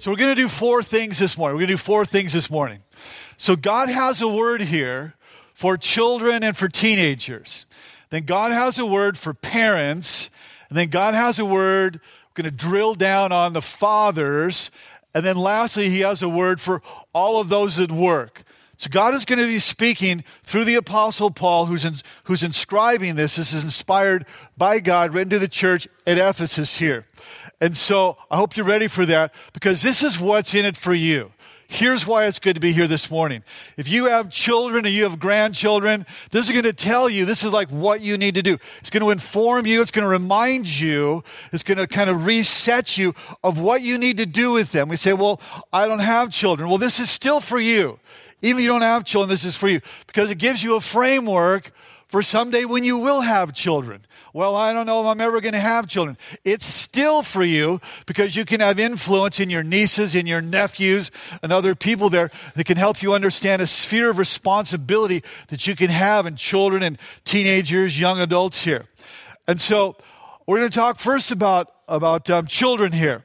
So we're going to do four things this morning. We're going to do four things this morning. So God has a word here for children and for teenagers. Then God has a word for parents. And then God has a word, we're going to drill down on the fathers. And then lastly, he has a word for all of those that work. So God is going to be speaking through the Apostle Paul, who's, in, who's inscribing this. This is inspired by God, written to the church at Ephesus here. And so I hope you're ready for that because this is what's in it for you. Here's why it's good to be here this morning. If you have children or you have grandchildren, this is going to tell you, this is like what you need to do. It's going to inform you, it's going to remind you, it's going to kind of reset you of what you need to do with them. We say, well, I don't have children. Well, this is still for you. Even if you don't have children, this is for you because it gives you a framework for someday when you will have children. Well, I don't know if I'm ever going to have children. It's still for you because you can have influence in your nieces, in your nephews, and other people there that can help you understand a sphere of responsibility that you can have in children and teenagers, young adults here. And so we're going to talk first about, about um, children here.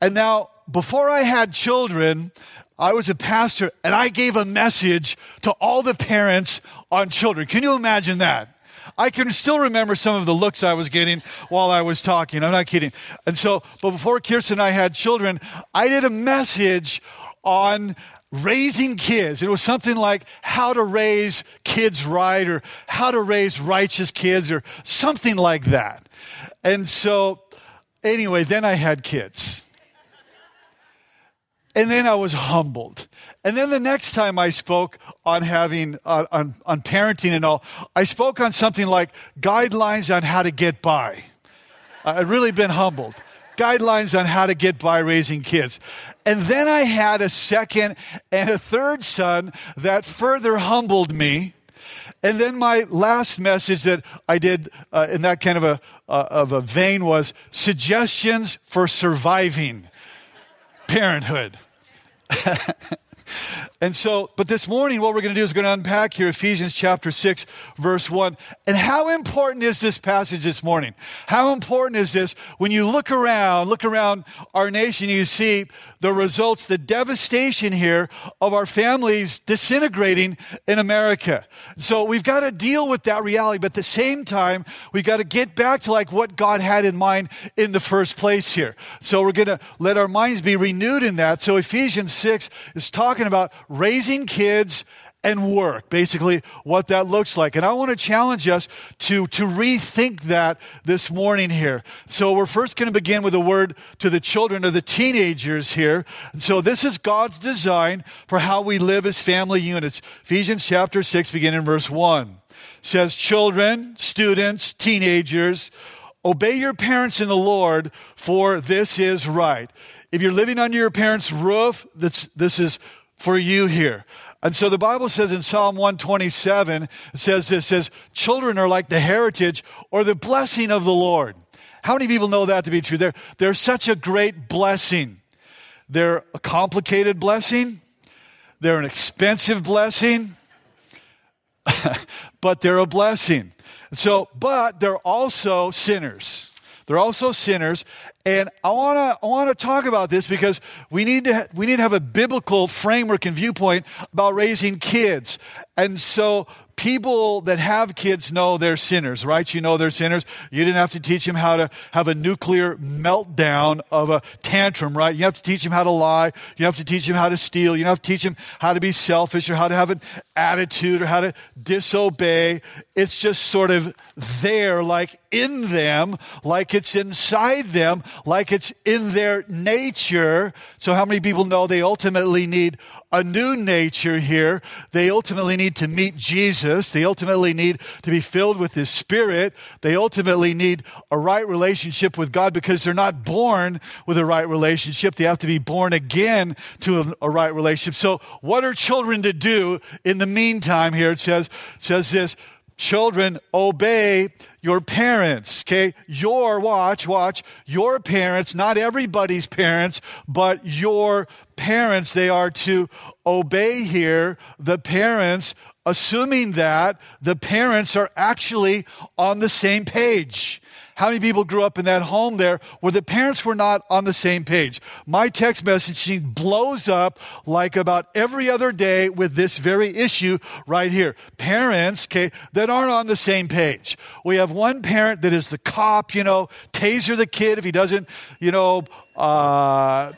And now, before I had children, I was a pastor and I gave a message to all the parents on children. Can you imagine that? I can still remember some of the looks I was getting while I was talking. I'm not kidding. And so, but before Kirsten and I had children, I did a message on raising kids. It was something like how to raise kids right or how to raise righteous kids or something like that. And so, anyway, then I had kids. And then I was humbled. And then the next time I spoke on having, uh, on, on parenting and all, I spoke on something like guidelines on how to get by. I'd really been humbled. Guidelines on how to get by raising kids. And then I had a second and a third son that further humbled me. And then my last message that I did uh, in that kind of a, uh, of a vein was suggestions for surviving parenthood. and so, but this morning, what we're going to do is we're going to unpack here Ephesians chapter 6, verse 1. And how important is this passage this morning? How important is this when you look around, look around our nation, you see the results, the devastation here of our families disintegrating in America. So we've got to deal with that reality, but at the same time, we've got to get back to like what God had in mind in the first place here. So we're going to let our minds be renewed in that. So Ephesians 6 is talking about raising kids and work, basically what that looks like. And I want to challenge us to, to rethink that this morning here. So we're first going to begin with a word to the children or the teenagers here. And so this is God's design for how we live as family units. Ephesians chapter 6, beginning in verse 1 says, Children, students, teenagers, obey your parents in the Lord, for this is right. If you're living under your parents' roof, this, this is for you here. And so the Bible says in Psalm 127, it says this, says, children are like the heritage or the blessing of the Lord. How many people know that to be true? They're, they're such a great blessing. They're a complicated blessing. They're an expensive blessing. but they're a blessing. So, but they're also sinners. They're also sinners. And I want to I want to talk about this because we need to we need to have a biblical framework and viewpoint about raising kids. And so people that have kids know they're sinners, right? You know they're sinners. You didn't have to teach them how to have a nuclear meltdown of a tantrum, right? You have to teach them how to lie. You have to teach them how to steal. You have to teach them how to be selfish or how to have an attitude or how to disobey. It's just sort of there, like in them, like it's inside them, like it's in their nature. So how many people know they ultimately need a new nature here? They ultimately need to meet Jesus. They ultimately need to be filled with His Spirit. They ultimately need a right relationship with God because they're not born with a right relationship. They have to be born again to a, a right relationship. So, what are children to do in the meantime? Here it says, it says this children obey your parents okay your watch watch your parents not everybody's parents but your parents they are to obey here the parents assuming that the parents are actually on the same page. How many people grew up in that home there where the parents were not on the same page? My text messaging blows up like about every other day with this very issue right here. Parents, okay, that aren't on the same page. We have one parent that is the cop, you know, taser the kid if he doesn't, you know, uh,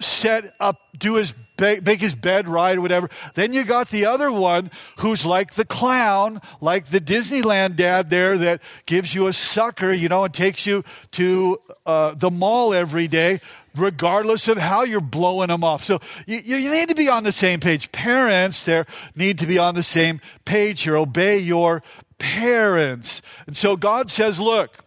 set up, do his make his bed right or whatever. Then you got the other one who's like the clown, like the Disneyland dad there that gives you a sucker, you know, and takes you to uh, the mall every day, regardless of how you're blowing them off. So you, you need to be on the same page. Parents there need to be on the same page here. Obey your parents. And so God says, look,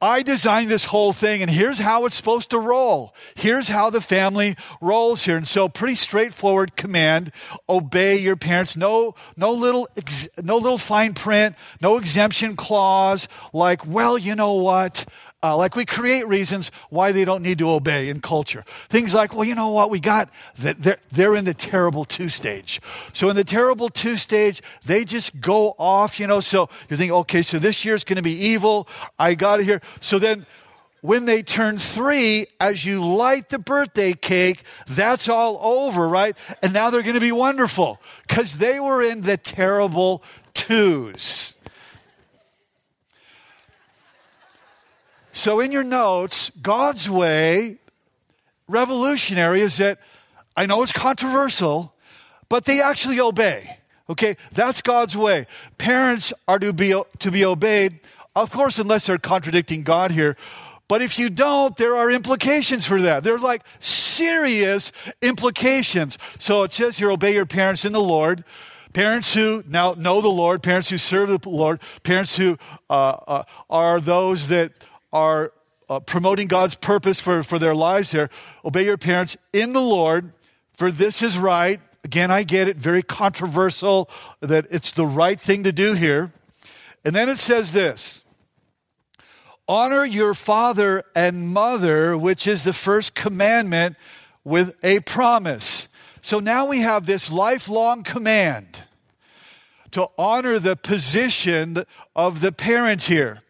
I designed this whole thing, and here's how it's supposed to roll. Here's how the family rolls here. And so, pretty straightforward command: obey your parents. No, no little, ex- no little fine print. No exemption clause. Like, well, you know what? Uh, like we create reasons why they don't need to obey in culture. Things like, well, you know what? We got that they're, in the terrible two stage. So in the terrible two stage, they just go off, you know. So you think, okay, so this year's going to be evil. I got it here. So then when they turn three, as you light the birthday cake, that's all over, right? And now they're going to be wonderful because they were in the terrible twos. So, in your notes, God's way, revolutionary, is that I know it's controversial, but they actually obey. Okay, that's God's way. Parents are to be, to be obeyed, of course, unless they're contradicting God here. But if you don't, there are implications for that. They're like serious implications. So it says here, obey your parents in the Lord. Parents who now know the Lord, parents who serve the Lord, parents who uh, uh, are those that are uh, promoting God's purpose for, for their lives here, obey your parents in the Lord, for this is right. Again, I get it, very controversial that it's the right thing to do here. And then it says this honor your father and mother, which is the first commandment with a promise. So now we have this lifelong command to honor the position of the parent here.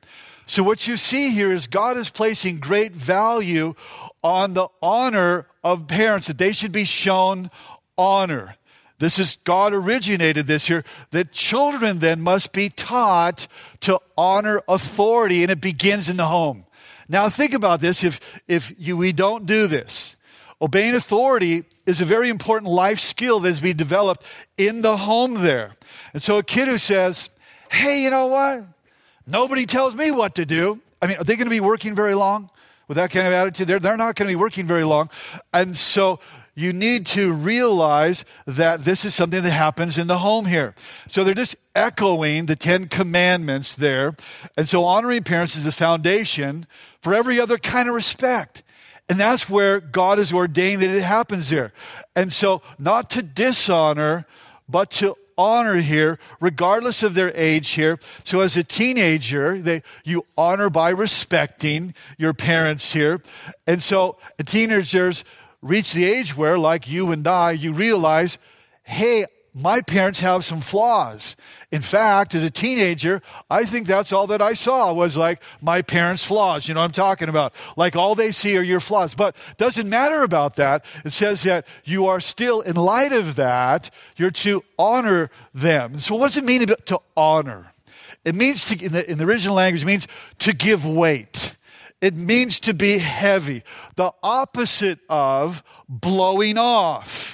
So, what you see here is God is placing great value on the honor of parents, that they should be shown honor. This is God originated this here, that children then must be taught to honor authority, and it begins in the home. Now, think about this if, if you, we don't do this. Obeying authority is a very important life skill that is being developed in the home there. And so, a kid who says, Hey, you know what? Nobody tells me what to do. I mean, are they going to be working very long with that kind of attitude? They're, they're not going to be working very long. And so you need to realize that this is something that happens in the home here. So they're just echoing the Ten Commandments there. And so honoring parents is the foundation for every other kind of respect. And that's where God has ordained that it happens there. And so, not to dishonor, but to honor here, regardless of their age here. So as a teenager, they, you honor by respecting your parents here. And so teenagers reach the age where, like you and I, you realize, hey, my parents have some flaws. In fact, as a teenager, I think that's all that I saw was like my parents' flaws. You know what I'm talking about? Like all they see are your flaws. But doesn't matter about that. It says that you are still, in light of that, you're to honor them. So what does it mean to honor? It means to, in the, in the original language, it means to give weight. It means to be heavy. The opposite of blowing off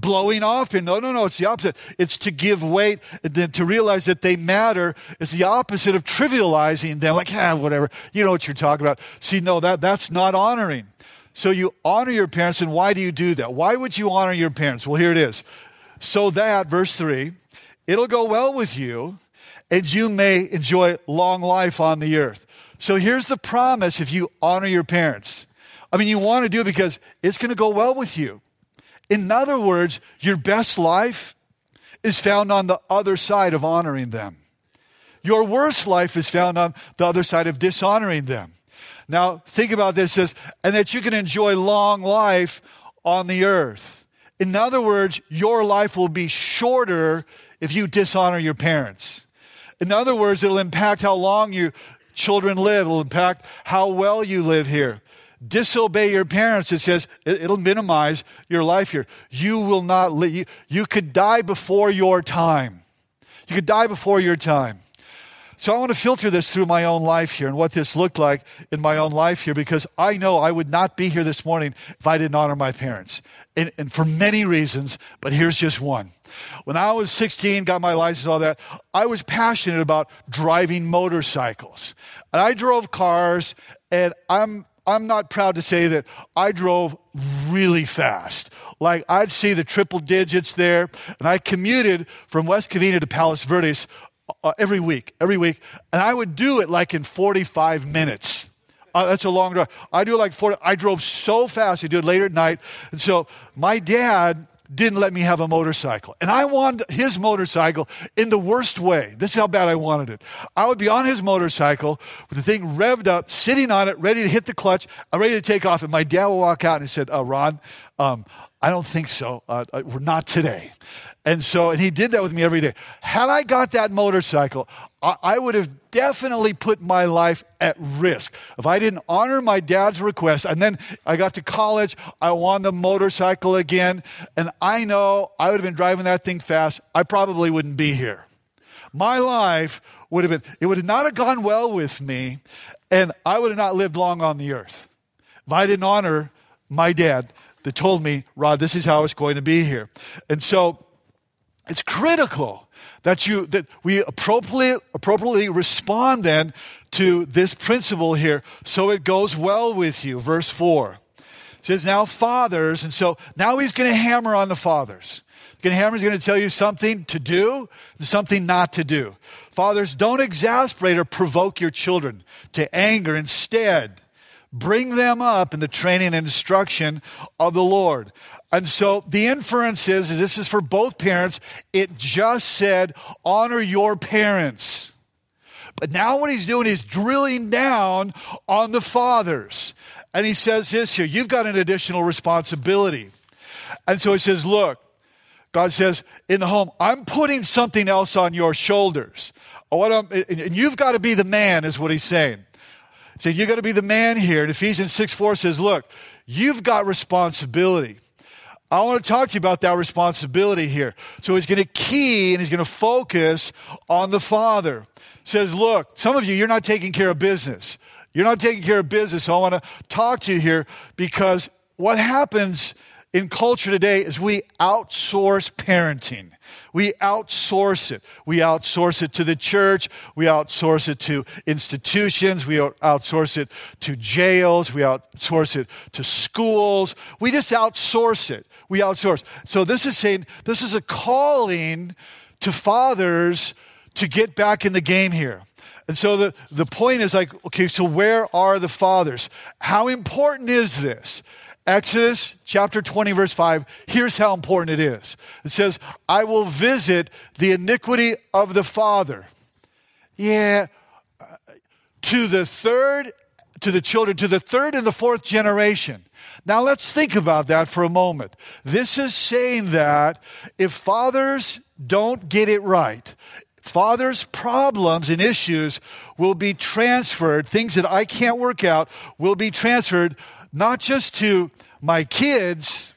blowing off and no no no it's the opposite. It's to give weight and to realize that they matter is the opposite of trivializing them. Like ah whatever. You know what you're talking about. See no that that's not honoring. So you honor your parents and why do you do that? Why would you honor your parents? Well here it is. So that verse 3 it'll go well with you and you may enjoy long life on the earth. So here's the promise if you honor your parents. I mean you want to do it because it's going to go well with you in other words, your best life is found on the other side of honoring them. Your worst life is found on the other side of dishonoring them. Now, think about this says, and that you can enjoy long life on the earth. In other words, your life will be shorter if you dishonor your parents. In other words, it'll impact how long you children live, it'll impact how well you live here. Disobey your parents, it says it'll minimize your life here. You will not you, you could die before your time. You could die before your time. So I want to filter this through my own life here and what this looked like in my own life here because I know I would not be here this morning if I didn't honor my parents. And, and for many reasons, but here's just one. When I was 16, got my license, all that, I was passionate about driving motorcycles. And I drove cars, and I'm I'm not proud to say that I drove really fast. Like I'd see the triple digits there, and I commuted from West Covina to Palos Verdes uh, every week, every week, and I would do it like in 45 minutes. Uh, that's a long drive. I do like 40. I drove so fast. I do it later at night. And so my dad didn't let me have a motorcycle. And I wanted his motorcycle in the worst way. This is how bad I wanted it. I would be on his motorcycle with the thing revved up, sitting on it, ready to hit the clutch, I'm ready to take off. And my dad would walk out and he said, uh, Rod, um, I don't think so. Uh, uh we're not today. And so, and he did that with me every day. Had I got that motorcycle, I, I, would have definitely put my life at risk. If I didn't honor my dad's request, and then I got to college, I won the motorcycle again, and I know I would have been driving that thing fast, I probably wouldn't be here. My life would have been, it would not have gone well with me, and I would have not lived long on the earth. If I didn't honor my dad that told me, Rod, this is how it's going to be here. And so, it's critical that you that we appropriately appropriately respond then to this principle here so it goes well with you. Verse 4 it says, Now fathers, and so now he's going to hammer on the fathers. Going hammer, is going to tell you something to do and something not to do. Fathers, don't exasperate or provoke your children to anger. Instead, bring them up in the training and instruction of the Lord. And so the inference is, is this is for both parents. It just said, honor your parents. But now what he's doing is drilling down on the fathers. And he says this here you've got an additional responsibility. And so he says, look, God says, in the home, I'm putting something else on your shoulders. and you've got to be the man, is what he's saying. He said, you've got to be the man here. And Ephesians 6 4 says, look, you've got responsibility. I want to talk to you about that responsibility here. So he's going to key and he's going to focus on the Father. Says, look, some of you, you're not taking care of business. You're not taking care of business. So I want to talk to you here because what happens in culture today is we outsource parenting. We outsource it. We outsource it to the church. We outsource it to institutions. We outsource it to jails. We outsource it to schools. We just outsource it. We outsource. So this is saying this is a calling to fathers to get back in the game here. And so the, the point is like, okay, so where are the fathers? How important is this? Exodus chapter 20, verse 5, here's how important it is. It says, I will visit the iniquity of the father. Yeah, uh, to the third, to the children, to the third and the fourth generation. Now let's think about that for a moment. This is saying that if fathers don't get it right, Father's problems and issues will be transferred, things that I can't work out will be transferred not just to my kids,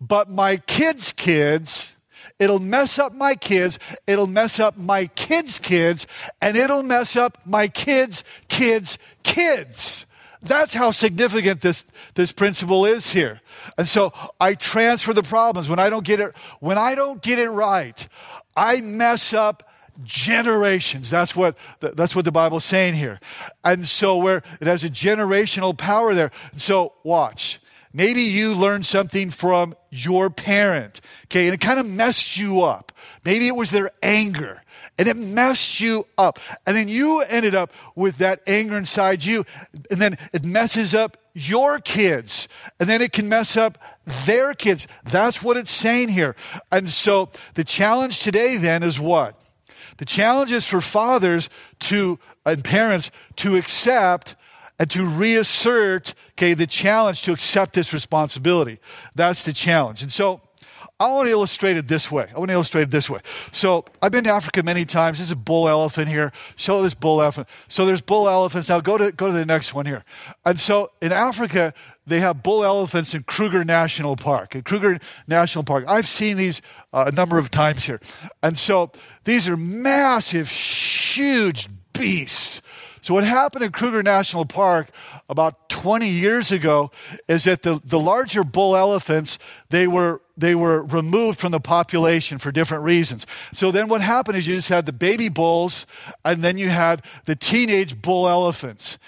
but my kids' kids. It'll mess up my kids, it'll mess up my kids' kids, and it'll mess up my kids' kids' kids. That's how significant this, this principle is here. And so I transfer the problems. When I don't get it, when I don't get it right, I mess up generations. That's what, that's what the Bible's saying here. And so where it has a generational power there. So watch. Maybe you learned something from your parent, okay, and it kind of messed you up. Maybe it was their anger, and it messed you up. And then you ended up with that anger inside you, and then it messes up your kids, and then it can mess up their kids. That's what it's saying here. And so the challenge today then is what? The challenge is for fathers to and parents to accept and to reassert okay the challenge to accept this responsibility. That's the challenge. And so I want to illustrate it this way. I want to illustrate it this way. So I've been to Africa many times. There's a bull elephant here. Show this bull elephant. So there's bull elephants. Now go to go to the next one here. And so in Africa, they have bull elephants in Kruger National Park. In Kruger National Park, I've seen these uh, a number of times here. And so these are massive, huge beasts. So what happened in Kruger National Park about 20 years ago is that the, the larger bull elephants, they were, they were removed from the population for different reasons. So then what happened is you just had the baby bulls and then you had the teenage bull elephants.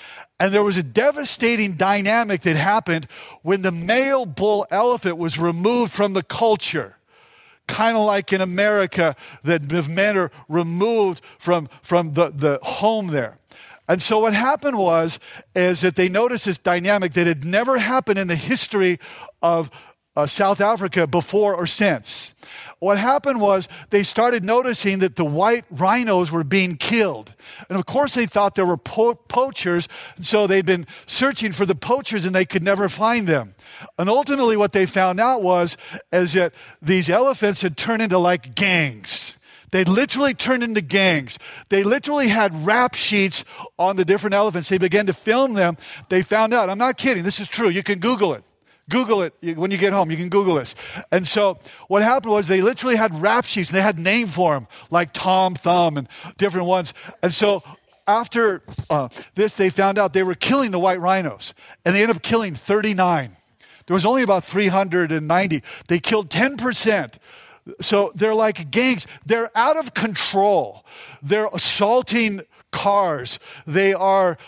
And there was a devastating dynamic that happened when the male bull elephant was removed from the culture kind of like in America that men are removed from, from the, the home there. And so what happened was is that they noticed this dynamic that had never happened in the history of uh, South Africa before or since. What happened was they started noticing that the white rhinos were being killed. And of course, they thought there were po- poachers, so they'd been searching for the poachers and they could never find them. And ultimately, what they found out was is that these elephants had turned into like gangs. They literally turned into gangs. They literally had rap sheets on the different elephants. They began to film them. They found out, I'm not kidding, this is true. You can Google it. Google it when you get home. You can Google this. And so what happened was they literally had rap sheets and they had name for them, like Tom Thumb and different ones. And so after uh, this, they found out they were killing the white rhinos, and they ended up killing 39. There was only about 390. They killed 10%. So they're like gangs. They're out of control. They're assaulting cars. They are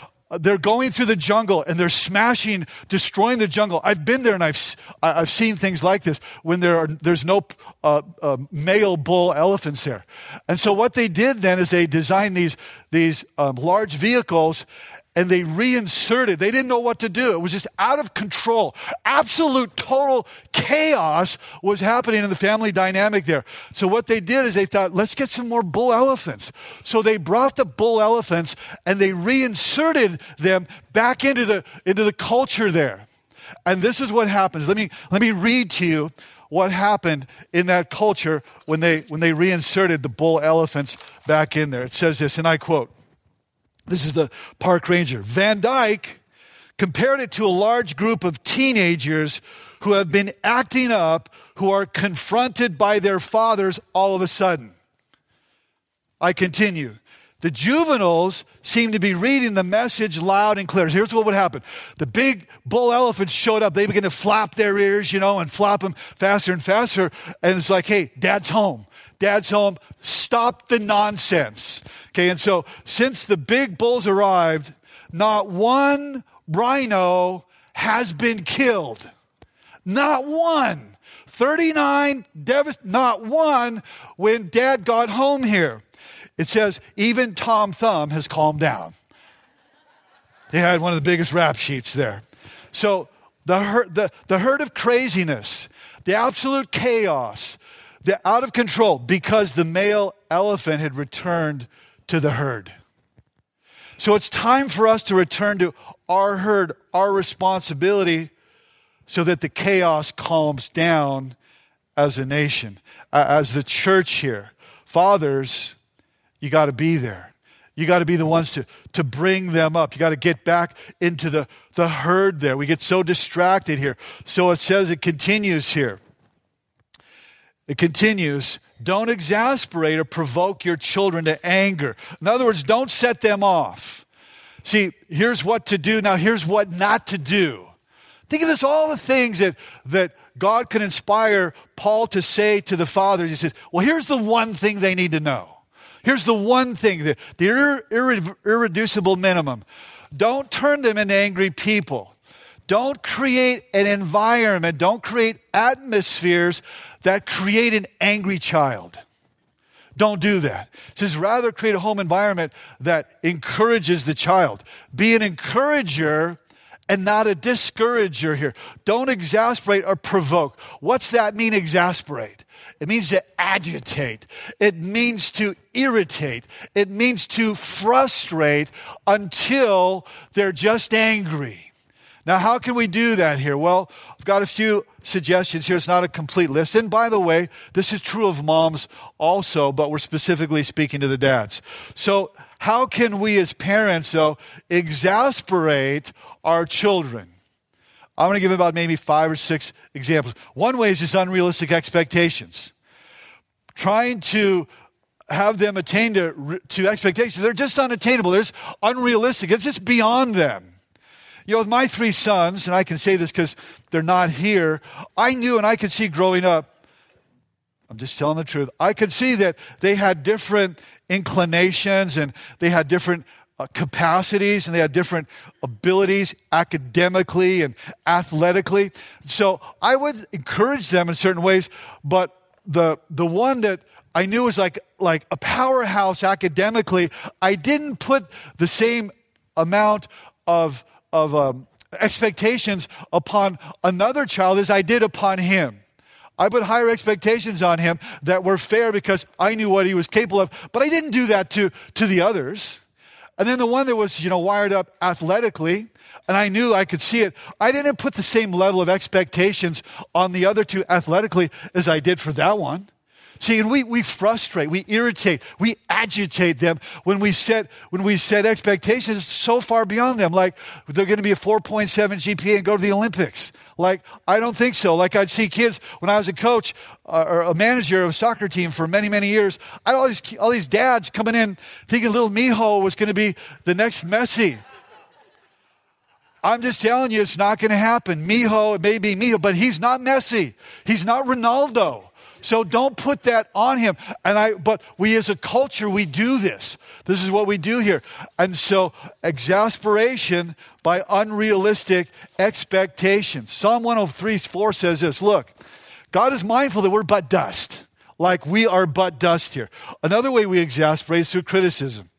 they're going through the jungle and they're smashing, destroying the jungle. I've been there and I've, I've seen things like this when there are, there's no uh, uh, male bull elephants there. And so what they did then is they designed these, these um, large vehicles and they reinserted. They didn't know what to do. It was just out of control. Absolute total chaos was happening in the family dynamic there. So what they did is they thought, let's get some more bull elephants. So they brought the bull elephants and they reinserted them back into the, into the culture there. And this is what happens. Let me, let me read to you what happened in that culture when they, when they reinserted the bull elephants back in there. It says this, and I quote, this is the park ranger. Van Dyke compared it to a large group of teenagers who have been acting up, who are confronted by their fathers all of a sudden. I continue. The juveniles seem to be reading the message loud and clear. Here's what would happen. The big bull elephants showed up. They begin to flap their ears, you know, and flap them faster and faster. And it's like, hey, dad's home. Dad's home. Stop the nonsense. Okay, and so since the big bulls arrived, not one rhino has been killed. Not one. 39 devast- not one when dad got home here. It says, even Tom Thumb has calmed down. He had one of the biggest rap sheets there. So the herd, the, the herd of craziness, the absolute chaos, the out of control, because the male elephant had returned to the herd. So it's time for us to return to our herd, our responsibility, so that the chaos calms down as a nation, as the church here. Fathers, you got to be there. You got to be the ones to, to bring them up. You got to get back into the, the herd there. We get so distracted here. So it says, it continues here. It continues, don't exasperate or provoke your children to anger. In other words, don't set them off. See, here's what to do. Now, here's what not to do. Think of this all the things that, that God can inspire Paul to say to the fathers. He says, Well, here's the one thing they need to know. Here's the one thing, the, the ir- ir- irreducible minimum. Don't turn them into angry people. Don't create an environment, don't create atmospheres that create an angry child. Don't do that. Says rather create a home environment that encourages the child. Be an encourager and not a discourager here. Don't exasperate or provoke. What's that mean, exasperate? It means to agitate. It means to irritate. It means to frustrate until they're just angry. Now, how can we do that here? Well, I've got a few suggestions here. It's not a complete list. And by the way, this is true of moms also, but we're specifically speaking to the dads. So, how can we as parents, though, exasperate our children? I'm going to give about maybe five or six examples. One way is just unrealistic expectations. Trying to have them attain to, to expectations. They're just unattainable. They're just unrealistic. It's just beyond them. You know, with my three sons, and I can say this because they're not here, I knew and I could see growing up, I'm just telling the truth, I could see that they had different inclinations and they had different uh, capacities and they had different abilities academically and athletically. So I would encourage them in certain ways, but the, the one that I knew was like, like a powerhouse academically, I didn't put the same amount of of um, expectations upon another child as I did upon him. I put higher expectations on him that were fair because I knew what he was capable of, but I didn't do that to, to the others. And then the one that was, you know, wired up athletically, and I knew I could see it, I didn't put the same level of expectations on the other two athletically as I did for that one. See, and we, we frustrate, we irritate, we agitate them when we set when we set expectations so far beyond them. Like they're going to be a 4.7 GPA and go to the Olympics. Like I don't think so. Like I'd see kids when I was a coach uh, or a manager of a soccer team for many many years. I had all these all these dads coming in thinking little Mijo was going to be the next Messi. I'm just telling you, it's not going to happen. Mijo, it may be Mijo, but he's not Messi. He's not Ronaldo. So don't put that on him. And I, but we as a culture, we do this. This is what we do here. And so exasperation by unrealistic expectations. Psalm 103 4 says this Look, God is mindful that we're but dust, like we are but dust here. Another way we exasperate is through criticism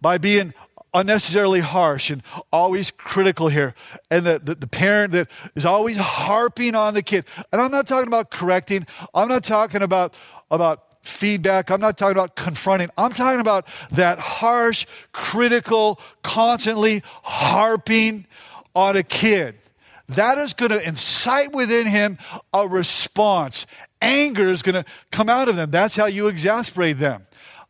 by being unnecessarily harsh and always critical here. And the, the, the, parent that is always harping on the kid. And I'm not talking about correcting, I'm not talking about, about feedback, I'm not talking about confronting. I'm talking about that harsh, critical, constantly harping on a kid. That is going to incite within him a response. Anger is going to come out of them. That's how you exasperate them.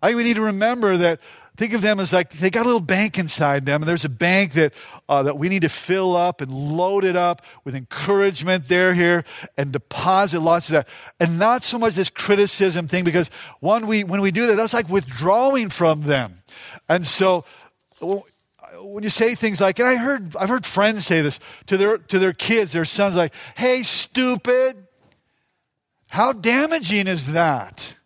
I think we need to remember that Think of them as like they got a little bank inside them, and there's a bank that, uh, that we need to fill up and load it up with encouragement there, here, and deposit lots of that. And not so much this criticism thing, because one, we, when we do that, that's like withdrawing from them. And so when you say things like, and I heard, I've heard friends say this to their, to their kids, their sons, like, hey, stupid. How damaging is that?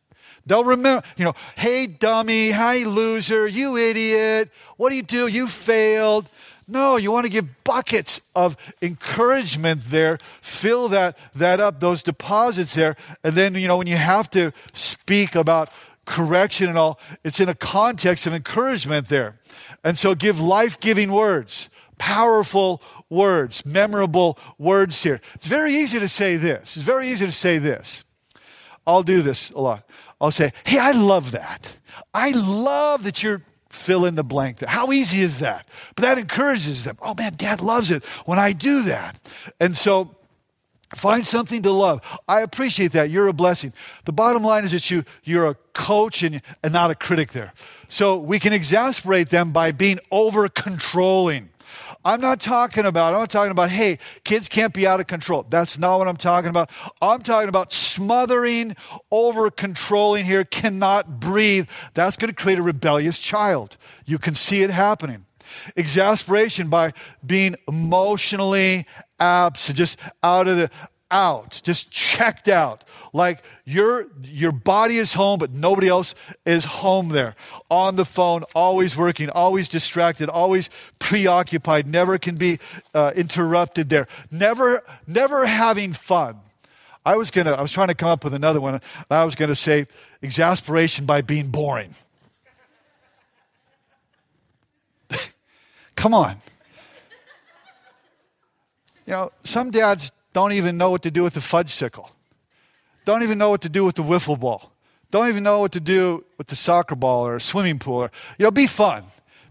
They'll remember, you know, hey, dummy, hi, loser, you idiot, what do you do? You failed. No, you want to give buckets of encouragement there, fill that, that up, those deposits there. And then, you know, when you have to speak about correction and all, it's in a context of encouragement there. And so give life giving words, powerful words, memorable words here. It's very easy to say this. It's very easy to say this. I'll do this a lot. I'll say, Hey, I love that. I love that you're fill in the blank. How easy is that? But that encourages them. Oh man, dad loves it when I do that. And so find something to love. I appreciate that. You're a blessing. The bottom line is that you, you're a coach and, and not a critic there. So we can exasperate them by being over controlling. I'm not talking about, I'm not talking about, hey, kids can't be out of control. That's not what I'm talking about. I'm talking about smothering, over controlling here, cannot breathe. That's going to create a rebellious child. You can see it happening. Exasperation by being emotionally absent, just out of the out, just checked out. Like your, your body is home, but nobody else is home there. On the phone, always working, always distracted, always preoccupied, never can be uh, interrupted there. Never, never having fun. I was gonna, I was trying to come up with another one. I was gonna say exasperation by being boring. come on. You know, some dads don't even know what to do with the Fudgsicle, don't even know what to do with the wiffle ball, don't even know what to do with the soccer ball or a swimming pool. Or, you know, be fun.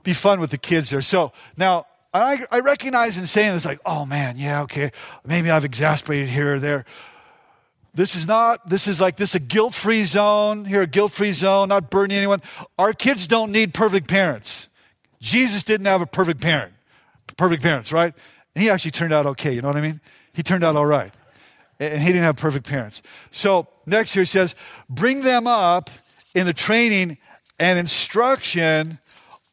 Be fun with the kids there. So now, I, I recognize in saying this, like, oh man, yeah, okay, maybe I've exasperated here or there. This is not, this is like, this is a guilt free zone, here, a guilt free zone, not burning anyone. Our kids don't need perfect parents. Jesus didn't have a perfect parent, perfect parents, right? And he actually turned out okay, you know what I mean? He turned out all right. And he didn't have perfect parents. So, next here he says, bring them up in the training and instruction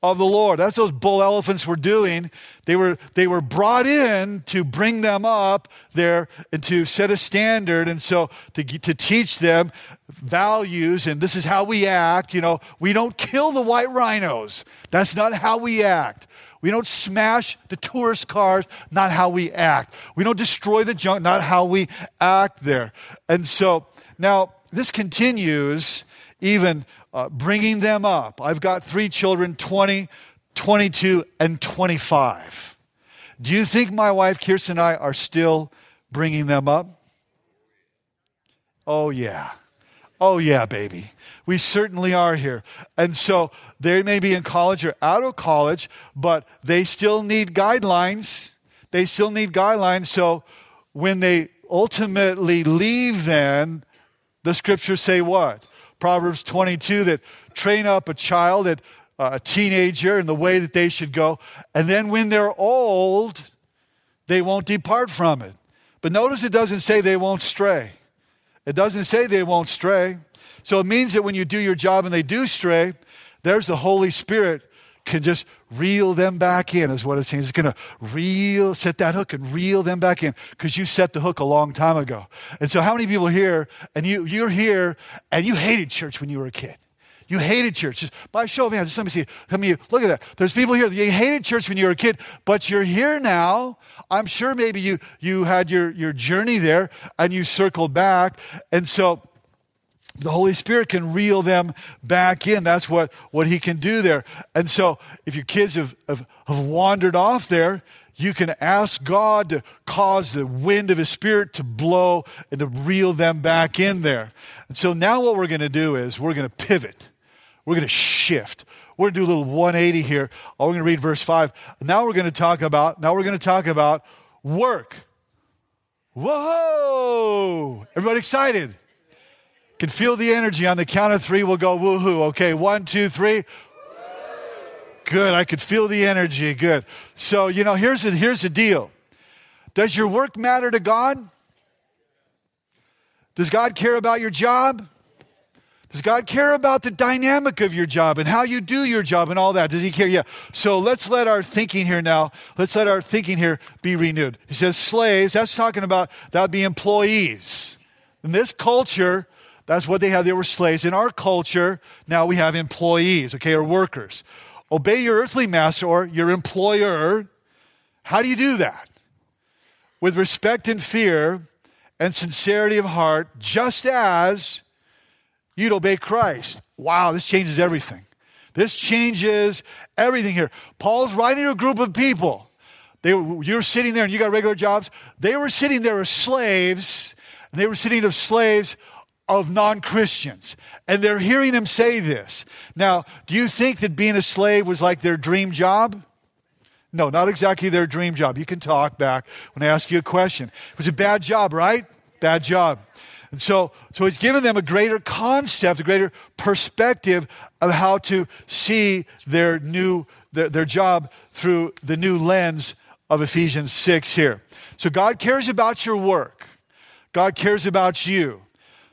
of the Lord. That's what those bull elephants were doing. They were, they were brought in to bring them up there and to set a standard and so to, to teach them values and this is how we act. You know, we don't kill the white rhinos. That's not how we act. We don't smash the tourist cars, not how we act. We don't destroy the junk, not how we act there. And so now this continues even uh, bringing them up. I've got three children 20, 22, and 25. Do you think my wife, Kirsten, and I are still bringing them up? Oh, yeah. Oh, yeah, baby. We certainly are here. And so they may be in college or out of college, but they still need guidelines. They still need guidelines. So when they ultimately leave, then the scriptures say what? Proverbs 22 that train up a child, uh, a teenager, in the way that they should go. And then when they're old, they won't depart from it. But notice it doesn't say they won't stray. It doesn't say they won't stray. So it means that when you do your job and they do stray, there's the Holy Spirit can just reel them back in, is what it seems. It's going to reel, set that hook and reel them back in because you set the hook a long time ago. And so, how many people are here and you, you're here and you hated church when you were a kid? You hated church. Just by show of hands, just let me see. Let me look at that. There's people here. You hated church when you were a kid, but you're here now. I'm sure maybe you you had your your journey there and you circled back. And so the Holy Spirit can reel them back in. That's what, what He can do there. And so, if your kids have, have, have, wandered off there, you can ask God to cause the wind of His Spirit to blow and to reel them back in there. And so, now what we're going to do is we're going to pivot, we're going to shift. We're going to do a little 180 here. Oh, we're going to read verse 5. Now we're going to talk about, now we're going to talk about work. Whoa! Everybody excited? Can feel the energy on the count of three. We'll go woohoo. Okay, one, two, three. Good. I could feel the energy. Good. So, you know, here's the, here's the deal Does your work matter to God? Does God care about your job? Does God care about the dynamic of your job and how you do your job and all that? Does He care? Yeah. So let's let our thinking here now, let's let our thinking here be renewed. He says slaves, that's talking about, that would be employees. In this culture, that's what they had. They were slaves. In our culture, now we have employees, okay, or workers. Obey your earthly master or your employer. How do you do that? With respect and fear and sincerity of heart, just as you'd obey Christ. Wow, this changes everything. This changes everything here. Paul's writing to a group of people. They, you're sitting there and you got regular jobs. They were sitting there as slaves, and they were sitting as slaves of non Christians. And they're hearing him say this. Now, do you think that being a slave was like their dream job? No, not exactly their dream job. You can talk back when I ask you a question. It was a bad job, right? Bad job. And so, so he's given them a greater concept, a greater perspective of how to see their new their, their job through the new lens of Ephesians 6 here. So God cares about your work. God cares about you.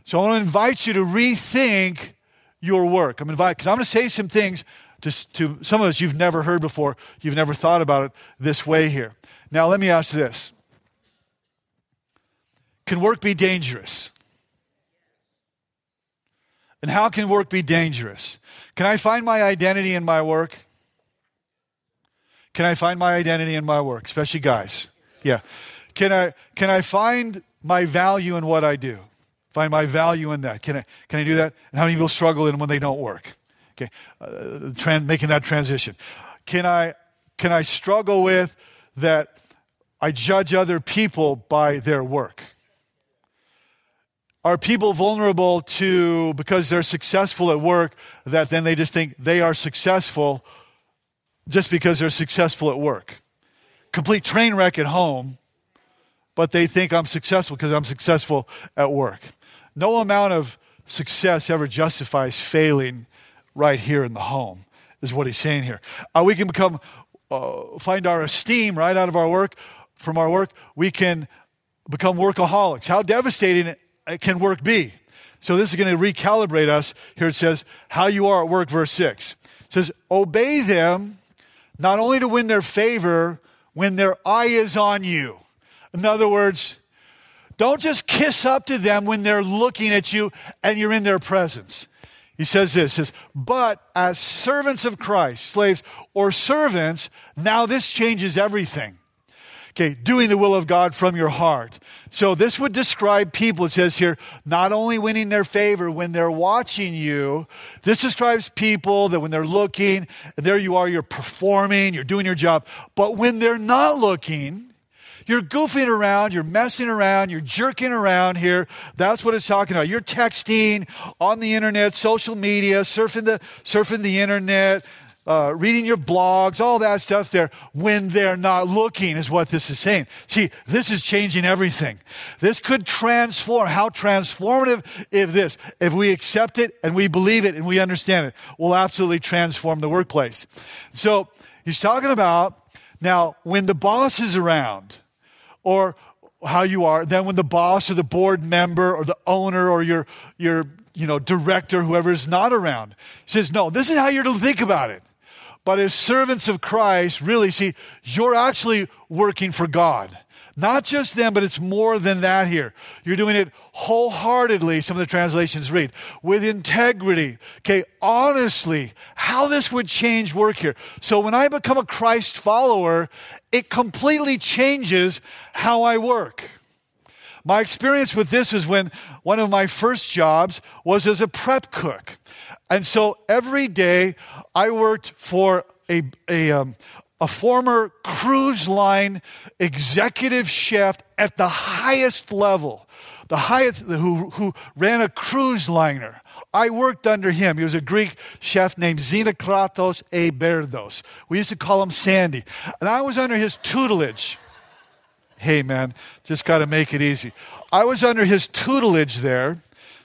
So I want to invite you to rethink your work. I'm invite because I'm going to say some things to, to some of us you've never heard before. You've never thought about it this way here. Now let me ask this: Can work be dangerous? And how can work be dangerous? Can I find my identity in my work? Can I find my identity in my work, especially guys? Yeah. Can I can I find my value in what I do? Find my value in that. Can I, can I do that? And how many people struggle in when they don't work? Okay, uh, trans, making that transition. Can I, can I struggle with that I judge other people by their work? Are people vulnerable to, because they're successful at work, that then they just think they are successful just because they're successful at work? complete train wreck at home, but they think I'm successful because I'm successful at work. No amount of success ever justifies failing right here in the home, is what he's saying here. Uh, we can become, uh, find our esteem right out of our work, from our work. We can become workaholics. How devastating can work be? So this is going to recalibrate us. Here it says, how you are at work, verse 6. It says, obey them not only to win their favor when their eye is on you. In other words, don't just kiss up to them when they're looking at you and you're in their presence. He says this, says, but as servants of Christ, slaves or servants, now this changes everything. Okay, doing the will of God from your heart. So this would describe people, it says here, not only winning their favor when they're watching you, this describes people that when they're looking, there you are, you're performing, you're doing your job, but when they're not looking, you're goofing around, you're messing around, you're jerking around here. That's what it's talking about. You're texting on the internet, social media, surfing the surfing the internet, uh, reading your blogs, all that stuff there, when they're not looking, is what this is saying. See, this is changing everything. This could transform. How transformative if this, if we accept it and we believe it and we understand it, will absolutely transform the workplace. So he's talking about now when the boss is around, or how you are, then when the boss or the board member or the owner or your, your you know, director, whoever is not around, says, no, this is how you're to think about it. But as servants of Christ, really, see, you're actually working for God. Not just them, but it's more than that here. You're doing it wholeheartedly, some of the translations read, with integrity. Okay, honestly, how this would change work here. So when I become a Christ follower, it completely changes how I work. My experience with this is when one of my first jobs was as a prep cook. And so every day I worked for a, a, um, a former cruise line executive chef at the highest level, the highest, who, who ran a cruise liner. I worked under him. He was a Greek chef named Xenokratos Eberdos. We used to call him Sandy. And I was under his tutelage. Hey, man, just got to make it easy. I was under his tutelage there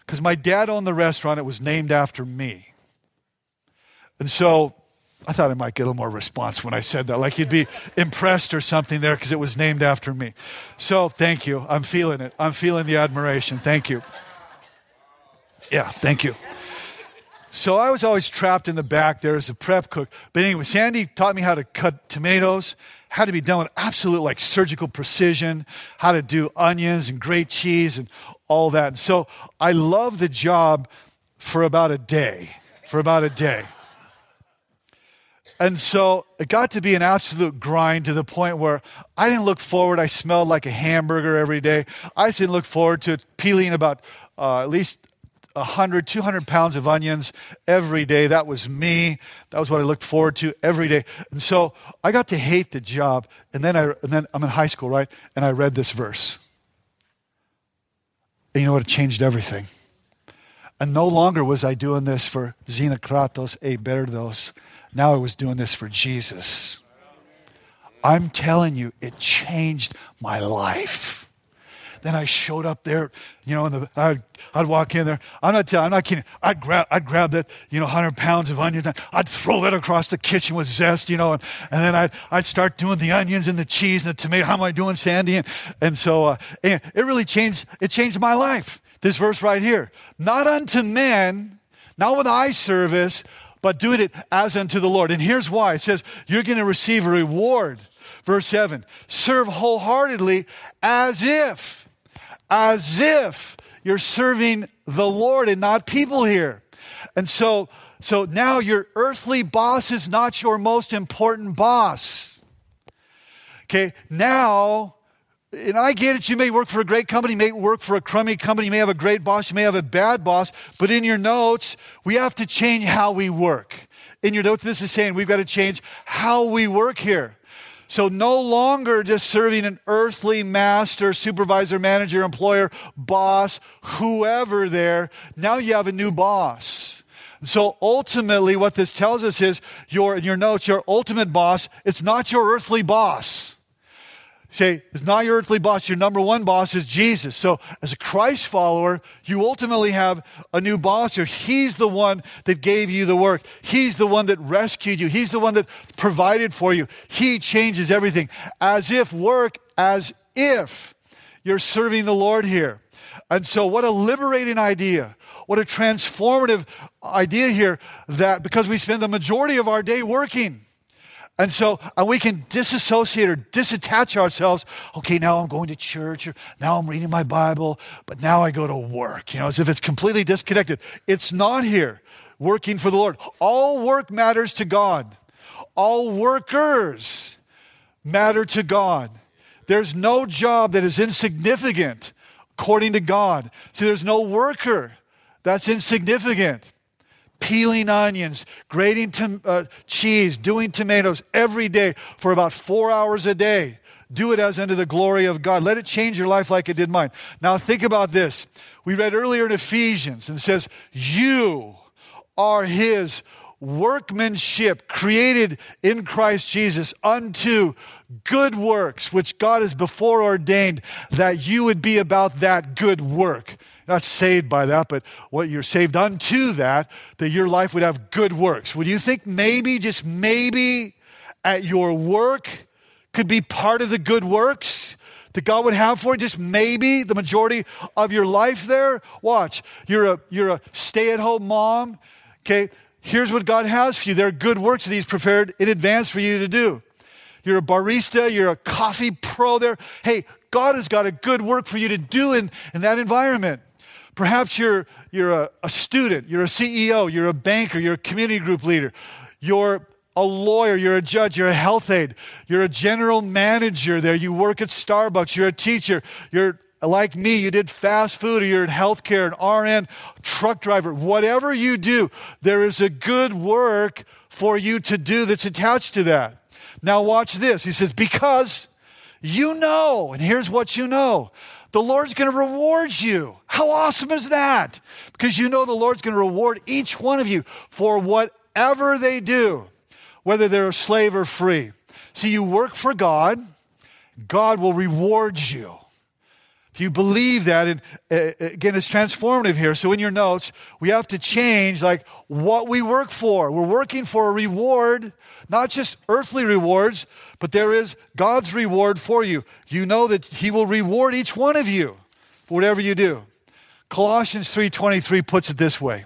because my dad owned the restaurant. It was named after me. And so I thought I might get a little more response when I said that, like you'd be impressed or something there because it was named after me. So thank you. I'm feeling it. I'm feeling the admiration. Thank you. Yeah, thank you. So I was always trapped in the back there as a prep cook. But anyway, Sandy taught me how to cut tomatoes, how to be done with absolute like surgical precision, how to do onions and great cheese and all that. And so I loved the job for about a day. For about a day. And so it got to be an absolute grind to the point where I didn't look forward. I smelled like a hamburger every day. I didn't look forward to peeling about uh, at least 100, 200 pounds of onions every day. That was me. That was what I looked forward to every day. And so I got to hate the job. And then, I, and then I'm in high school, right? And I read this verse. And you know what? It changed everything. And no longer was I doing this for Xenokratos Eberdos now I was doing this for Jesus. I'm telling you, it changed my life. Then I showed up there, you know, and the, I'd, I'd walk in there. I'm not telling, I'm not kidding. I'd grab, I'd grab that, you know, 100 pounds of onions. I'd throw that across the kitchen with zest, you know, and, and then I'd, I'd start doing the onions and the cheese and the tomato. How am I doing, Sandy? And, and so uh, and it really changed, it changed my life. This verse right here. Not unto men, not with eye service, but doing it as unto the Lord. And here's why it says, You're going to receive a reward. Verse 7 Serve wholeheartedly as if, as if you're serving the Lord and not people here. And so, so now your earthly boss is not your most important boss. Okay, now and I get it, you may work for a great company, you may work for a crummy company, you may have a great boss, you may have a bad boss, but in your notes, we have to change how we work. In your notes, this is saying we've got to change how we work here. So, no longer just serving an earthly master, supervisor, manager, employer, boss, whoever there. Now you have a new boss. So, ultimately, what this tells us is your, in your notes, your ultimate boss, it's not your earthly boss. Okay, it's not your earthly boss. Your number one boss is Jesus. So, as a Christ follower, you ultimately have a new boss here. He's the one that gave you the work, He's the one that rescued you, He's the one that provided for you. He changes everything as if work, as if you're serving the Lord here. And so, what a liberating idea. What a transformative idea here that because we spend the majority of our day working, and so, and we can disassociate or disattach ourselves. Okay, now I'm going to church, or now I'm reading my Bible, but now I go to work, you know, as if it's completely disconnected. It's not here, working for the Lord. All work matters to God, all workers matter to God. There's no job that is insignificant according to God. See, there's no worker that's insignificant peeling onions, grating to, uh, cheese, doing tomatoes every day for about four hours a day. Do it as unto the glory of God. Let it change your life like it did mine. Now, think about this. We read earlier in Ephesians, and it says, You are his workmanship created in Christ Jesus unto good works, which God has before ordained that you would be about that good work not saved by that, but what you're saved unto that, that your life would have good works. Would you think maybe, just maybe, at your work could be part of the good works that God would have for you? Just maybe the majority of your life there? Watch. You're a, you're a stay at home mom. Okay. Here's what God has for you. There are good works that He's prepared in advance for you to do. You're a barista, you're a coffee pro there. Hey, God has got a good work for you to do in, in that environment. Perhaps you're, you're a, a student, you're a CEO, you're a banker, you're a community group leader, you're a lawyer, you're a judge, you're a health aide, you're a general manager there, you work at Starbucks, you're a teacher, you're like me, you did fast food or you're in healthcare, an RN, truck driver, whatever you do, there is a good work for you to do that's attached to that. Now, watch this. He says, Because you know, and here's what you know the Lord's going to reward you. How awesome is that? Because you know the Lord's going to reward each one of you for whatever they do, whether they're a slave or free. See, you work for God, God will reward you. If you believe that, and uh, again, it's transformative here. So in your notes, we have to change like what we work for. We're working for a reward, not just earthly rewards, but there is God's reward for you. You know that He will reward each one of you for whatever you do. Colossians 3:23 puts it this way.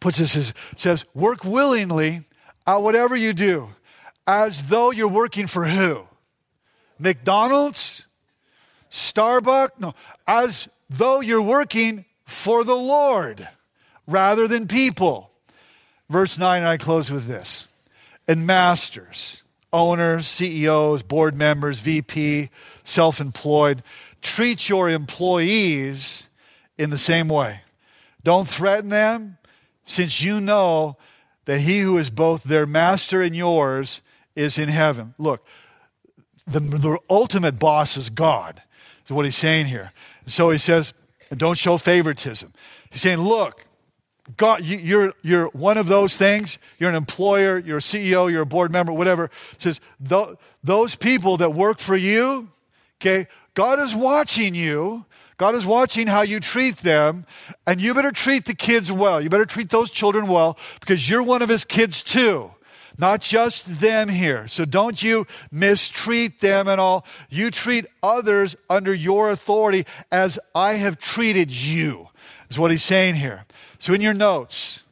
Puts this says, work willingly at whatever you do, as though you're working for who? McDonald's? Starbucks? No, as though you're working for the Lord rather than people. Verse 9, I close with this. And masters, owners, CEOs, board members, VP, self employed, treat your employees in the same way. Don't threaten them, since you know that he who is both their master and yours is in heaven. Look, the, the ultimate boss is God is what he's saying here. So he says, don't show favoritism. He's saying, look, God, you, you're, you're one of those things. You're an employer, you're a CEO, you're a board member, whatever. It says, those people that work for you, okay, God is watching you. God is watching how you treat them, and you better treat the kids well. You better treat those children well because you're one of his kids too not just them here. So don't you mistreat them at all. You treat others under your authority as I have treated you, is what he's saying here. So in your notes,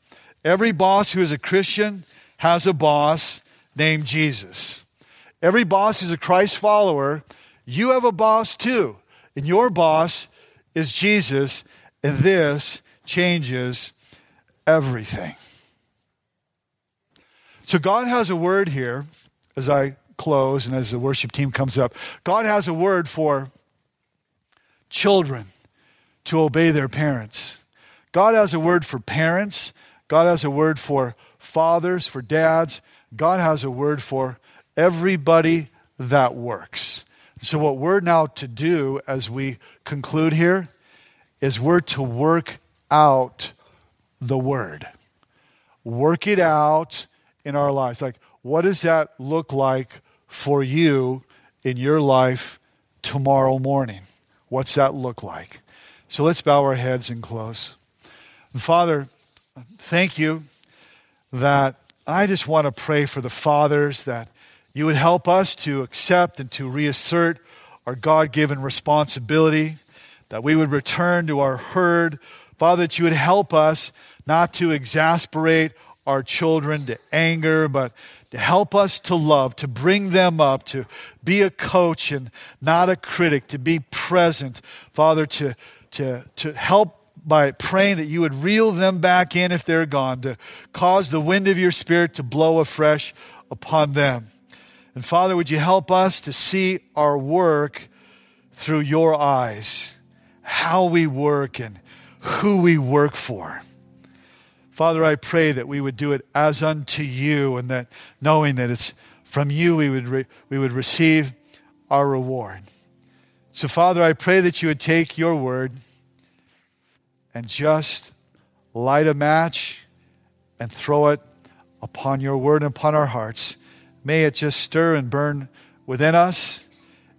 every boss who is a Christian has a boss named Jesus. Every boss who's a Christ follower, you have a boss too. And your boss is Jesus, and this changes everything. So God has a word here as I close and as the worship team comes up. God has a word for children to obey their parents. God has a word for parents. God has a word for fathers, for dads. God has a word for everybody that works. So, what we're now to do as we conclude here is we're to work out the word. Work it out in our lives. Like, what does that look like for you in your life tomorrow morning. What's that look like? So let's bow our heads and close. Father, thank you that I just want to pray for the fathers that you would help us to accept and to reassert our God given responsibility, that we would return to our herd. Father, that you would help us not to exasperate our children to anger, but to help us to love, to bring them up, to be a coach and not a critic, to be present. Father, to, to, to help by praying that you would reel them back in if they're gone, to cause the wind of your spirit to blow afresh upon them. And Father, would you help us to see our work through your eyes, how we work and who we work for. Father, I pray that we would do it as unto you and that knowing that it's from you we would, re- we would receive our reward. So, Father, I pray that you would take your word and just light a match and throw it upon your word and upon our hearts. May it just stir and burn within us,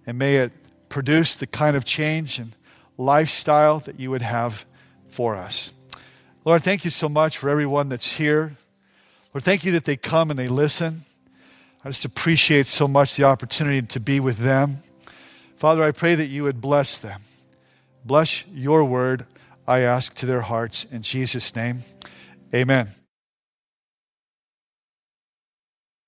and may it produce the kind of change and lifestyle that you would have for us. Lord, thank you so much for everyone that's here. Lord, thank you that they come and they listen. I just appreciate so much the opportunity to be with them. Father, I pray that you would bless them. Bless your word I ask to their hearts. In Jesus' name, amen.